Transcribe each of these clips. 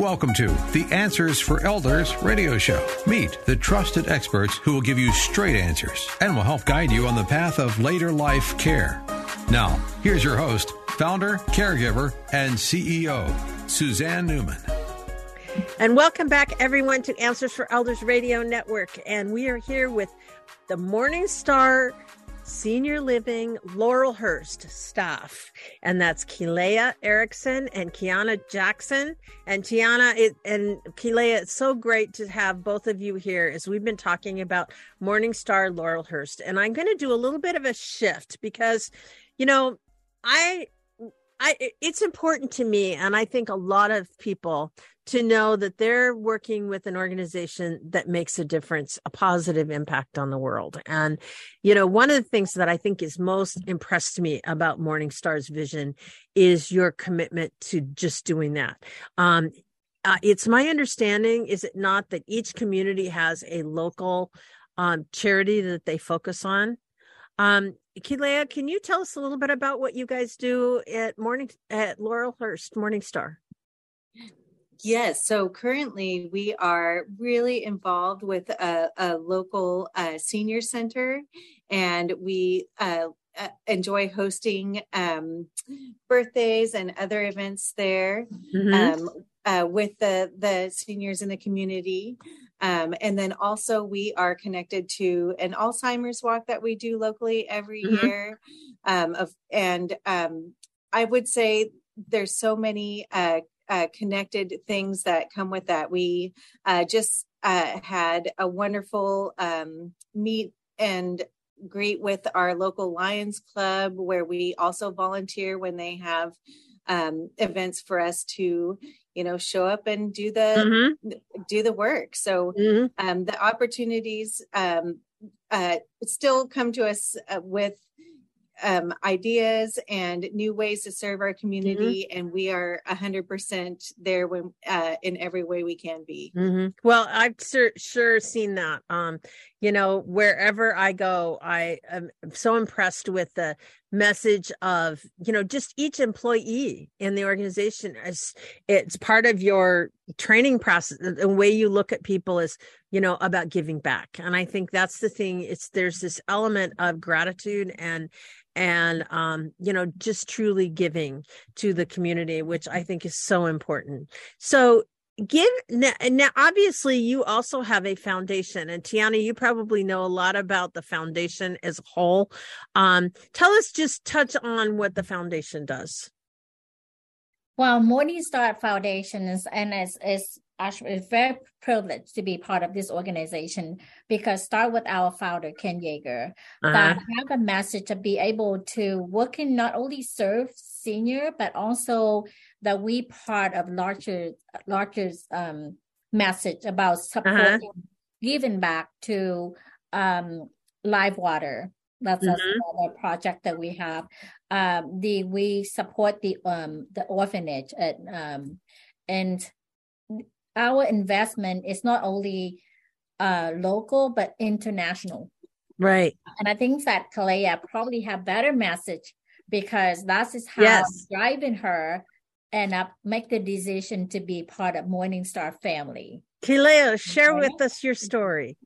Welcome to the Answers for Elders radio show. Meet the trusted experts who will give you straight answers and will help guide you on the path of later life care. Now, here's your host, founder, caregiver, and CEO, Suzanne Newman. And welcome back, everyone, to Answers for Elders Radio Network. And we are here with the Morningstar Senior Living Laurelhurst staff, and that's Kilea Erickson and Kiana Jackson. And Tiana it, and Kilea, it's so great to have both of you here as we've been talking about Morningstar Laurelhurst. And I'm going to do a little bit of a shift because, you know, I I, it's important to me, and I think a lot of people to know that they're working with an organization that makes a difference, a positive impact on the world. And, you know, one of the things that I think is most impressed me about Morningstar's vision is your commitment to just doing that. Um, uh, it's my understanding, is it not, that each community has a local um, charity that they focus on? Um, Kilea, can you tell us a little bit about what you guys do at Morning at Laurelhurst Morningstar? Yes. So currently, we are really involved with a, a local uh, senior center, and we uh, uh, enjoy hosting um, birthdays and other events there mm-hmm. um, uh, with the the seniors in the community. Um, and then also, we are connected to an Alzheimer's walk that we do locally every mm-hmm. year. Um, of and um, I would say there's so many uh, uh, connected things that come with that. We uh, just uh, had a wonderful um, meet and greet with our local Lions Club, where we also volunteer when they have um, events for us to you know show up and do the mm-hmm. do the work so mm-hmm. um, the opportunities um, uh, still come to us uh, with um, ideas and new ways to serve our community mm-hmm. and we are 100% there when uh, in every way we can be mm-hmm. well i've sure, sure seen that um you know wherever i go i am so impressed with the message of you know just each employee in the organization is it's part of your training process the way you look at people is you know about giving back. And i think that's the thing it's there's this element of gratitude and and um, you know just truly giving to the community which i think is so important. So give now, now, obviously you also have a foundation and tiana you probably know a lot about the foundation as a whole. Um, tell us just touch on what the foundation does. Well morningstar foundation is and it's, it's actually very privileged to be part of this organization because start with our founder Ken Jaeger. Uh-huh. that have a message to be able to work in not only serve senior but also that we part of larger larger um, message about supporting uh-huh. giving back to um, live water that's mm-hmm. another project that we have um, the we support the um the orphanage at um and our investment is not only uh, local but international. Right. And I think that Kalea probably have better message because that is how yes. driving her and make the decision to be part of Morningstar family. Kalea, share okay. with us your story.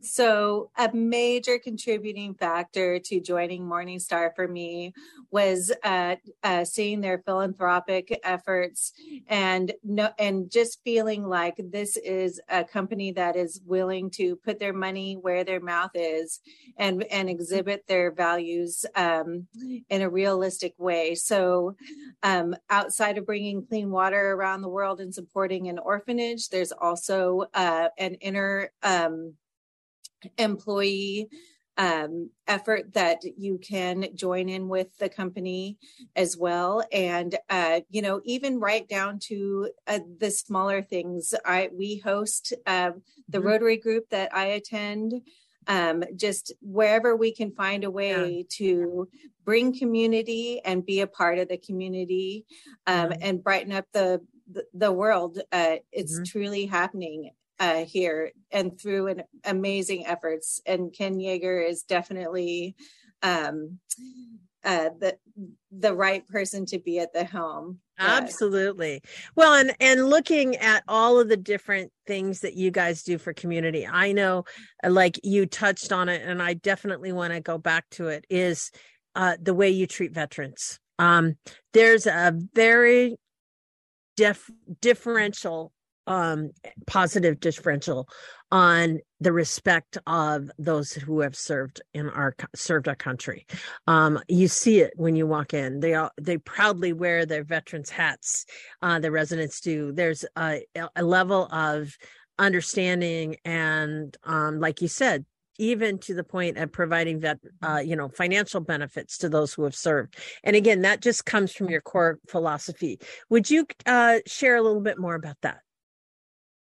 So, a major contributing factor to joining Morningstar for me was uh, uh, seeing their philanthropic efforts and no, and just feeling like this is a company that is willing to put their money where their mouth is and and exhibit their values um, in a realistic way. So, um, outside of bringing clean water around the world and supporting an orphanage, there's also uh, an inner um, employee um, effort that you can join in with the company as well and uh, you know even right down to uh, the smaller things i we host uh, the mm-hmm. rotary group that i attend um, just wherever we can find a way yeah. to bring community and be a part of the community um, mm-hmm. and brighten up the the, the world uh, it's mm-hmm. truly happening uh, here and through an amazing efforts. And Ken Jaeger is definitely um, uh, the the right person to be at the home. Absolutely. Well, and and looking at all of the different things that you guys do for community, I know, uh, like you touched on it, and I definitely want to go back to it. Is uh, the way you treat veterans. Um, there's a very dif- differential um, positive differential on the respect of those who have served in our served our country. Um, you see it when you walk in. They all, they proudly wear their veterans hats. Uh, the residents do. There's a, a level of understanding and, um, like you said, even to the point of providing that uh, you know financial benefits to those who have served and again that just comes from your core philosophy would you uh, share a little bit more about that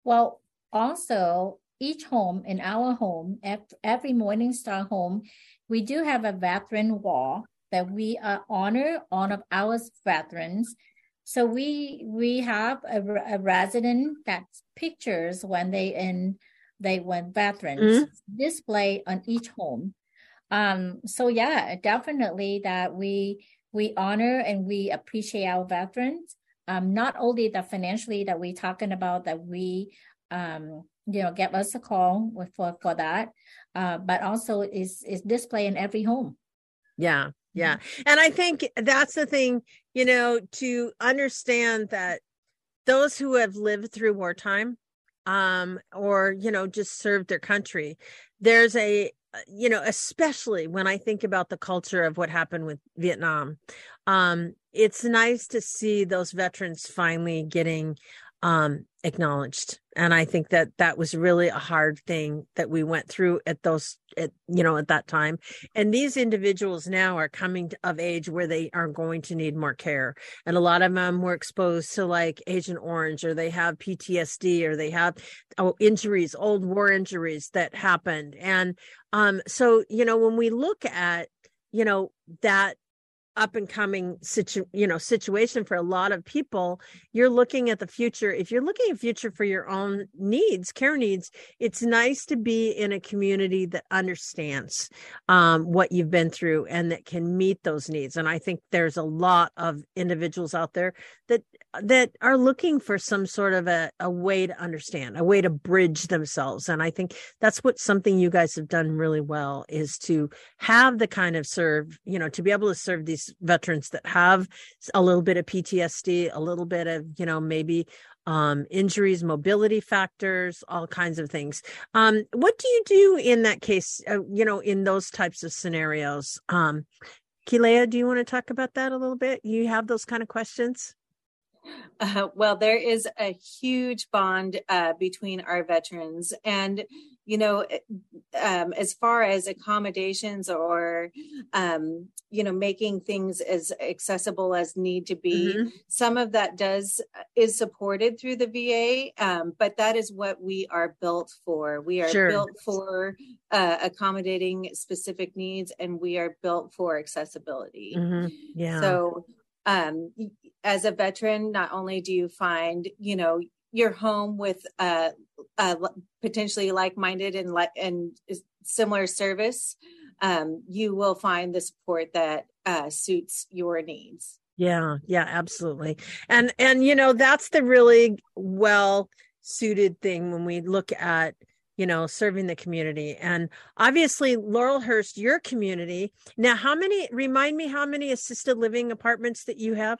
well, also each home in our home, every Morningstar home, we do have a veteran wall that we uh, honor all of our veterans. So we we have a, a resident that pictures when they in they went veterans mm-hmm. display on each home. Um, so yeah, definitely that we we honor and we appreciate our veterans um, not only the financially that we're talking about that we um, you know give us a call with, for for that uh, but also is is display in every home. Yeah yeah. And i think that's the thing you know to understand that those who have lived through wartime um or you know just served their country there's a you know especially when i think about the culture of what happened with vietnam um it's nice to see those veterans finally getting um acknowledged. And i think that that was really a hard thing that we went through at those at you know at that time. And these individuals now are coming of age where they are going to need more care. And a lot of them were exposed to like agent orange or they have ptsd or they have oh, injuries old war injuries that happened. And um so you know when we look at you know that up and coming situ you know situation for a lot of people you're looking at the future. If you're looking at future for your own needs care needs it's nice to be in a community that understands um, what you've been through and that can meet those needs. And i think there's a lot of individuals out there that that are looking for some sort of a, a way to understand a way to bridge themselves and i think that's what something you guys have done really well is to have the kind of serve you know to be able to serve these veterans that have a little bit of ptsd a little bit of you know maybe um, injuries, mobility factors, all kinds of things. Um, what do you do in that case? Uh, you know, in those types of scenarios. Um, Kilea, do you want to talk about that a little bit? You have those kind of questions. Uh, well, there is a huge bond uh, between our veterans, and you know, eh, um, as far as accommodations or um, you know, making things as accessible as need to be, mm-hmm. some of that does uh, is supported through the VA, um, but that is what we are built for. We are sure. built for uh, accommodating specific needs, and we are built for accessibility. Mm-hmm. Yeah. So um, as a veteran, not only do you find, you know, your home with uh, potentially like-minded and like and similar service, um, you will find the support that uh, suits your needs. Yeah, yeah, absolutely. And and you know that's the really well suited thing when we look at you know, serving the community. And obviously, Laurelhurst, your community. Now, how many, remind me how many assisted living apartments that you have?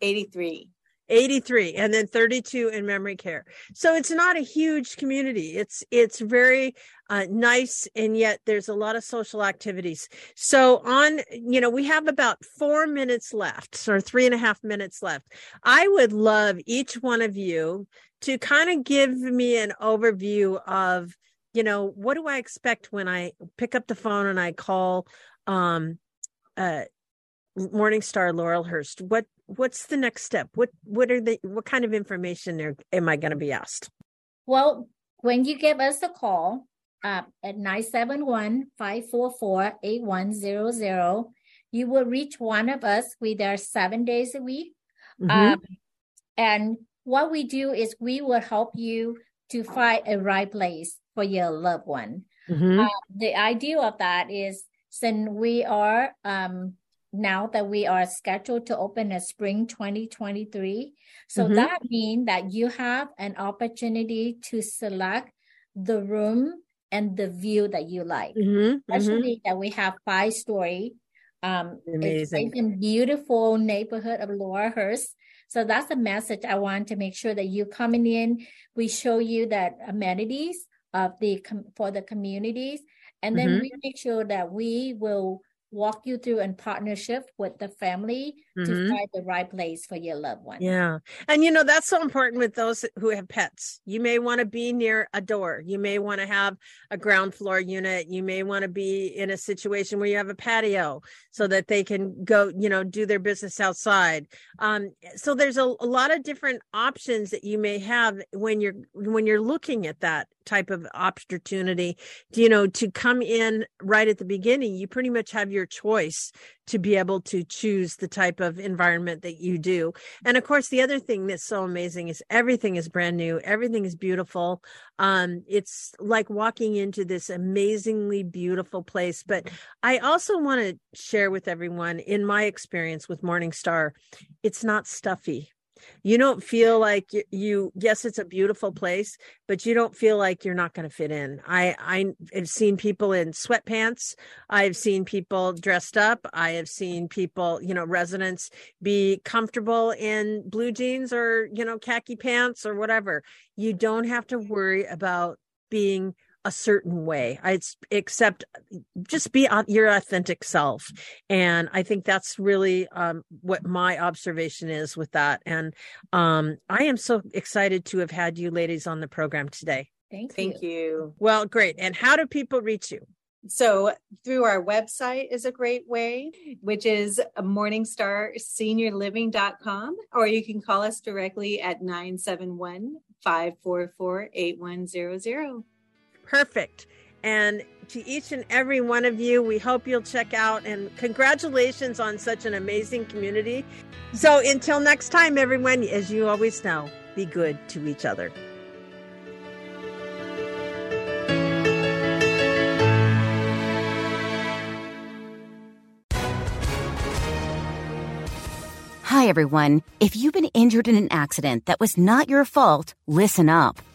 83. 83 and then 32 in memory care so it's not a huge community it's it's very uh, nice and yet there's a lot of social activities so on you know we have about four minutes left or three and a half minutes left i would love each one of you to kind of give me an overview of you know what do i expect when i pick up the phone and i call um uh morningstar laurelhurst? What what's the next step? What what are the what kind of information are, am i going to be asked? Well when you give us a call uh, at 971-544-8100 you will reach one of us. We there seven days a week. Mm-hmm. um, and what we do is we will help you to find a right place for your loved one. Mm-hmm. Uh, the idea of that is since we are um, now that we are scheduled to open in spring 2023. So mm-hmm. that means that you have an opportunity to select the room and the view that you like. Mm-hmm. Especially mm-hmm. that we have five story. Um, Amazing. It's in beautiful neighborhood of Laurelhurst. So that's the message I want to make sure that you coming in. We show you that amenities of the for the communities, and then mm-hmm. we make sure that we will walk you through in partnership with the family mm-hmm. to find the right place for your loved one. Yeah. And you know, that's so important with those who have pets. You may want to be near a door. You may want to have a ground floor unit. You may want to be in a situation where you have a patio so that they can go, you know, do their business outside. Um, so there's a, a lot of different options that you may have when you're when you're looking at that type of opportunity you know to come in right at the beginning you pretty much have your choice to be able to choose the type of environment that you do. And of course the other thing that's so amazing is everything is brand new everything is beautiful. Um it's like walking into this amazingly beautiful place. But i also want to share with everyone in my experience with morningstar it's not stuffy you don't feel like you, you, yes it's a beautiful place but you don't feel like you're not going to fit in. I i've seen people in sweatpants. I've seen people dressed up. I have seen people you know residents be comfortable in blue jeans or you know khaki pants or whatever. You don't have to worry about being a certain way. I accept just be your authentic self. And I think that's really um, what my observation is with that. And um, I am so excited to have had you ladies on the program today. Thank you. Thank you. Well, great. And how do people reach you? So through our website is a great way, which is morningstarseniorliving.com, or you can call us directly at 971 544 8100. Perfect. And to each and every one of you, we hope you'll check out and congratulations on such an amazing community. So until next time, everyone, as you always know, be good to each other. Hi, everyone. If you've been injured in an accident that was not your fault, listen up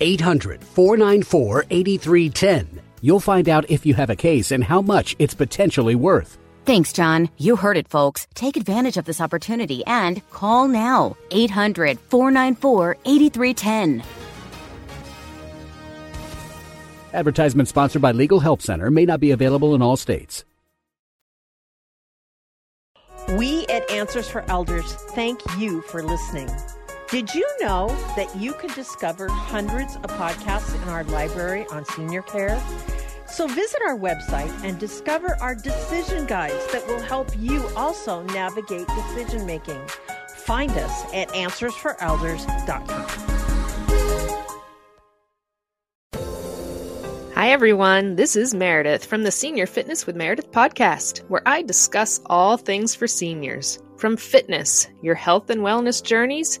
800 494 8310. You'll find out if you have a case and how much it's potentially worth. Thanks, John. You heard it, folks. Take advantage of this opportunity and call now 800 494 8310. Advertisement sponsored by Legal Help Center may not be available in all states. We at Answers for Elders thank you for listening. Did you know that you can discover hundreds of podcasts in our library on senior care? So visit our website and discover our decision guides that will help you also navigate decision making. Find us at answersforelders.com. Hi, everyone. This is Meredith from the Senior Fitness with Meredith podcast, where I discuss all things for seniors from fitness, your health and wellness journeys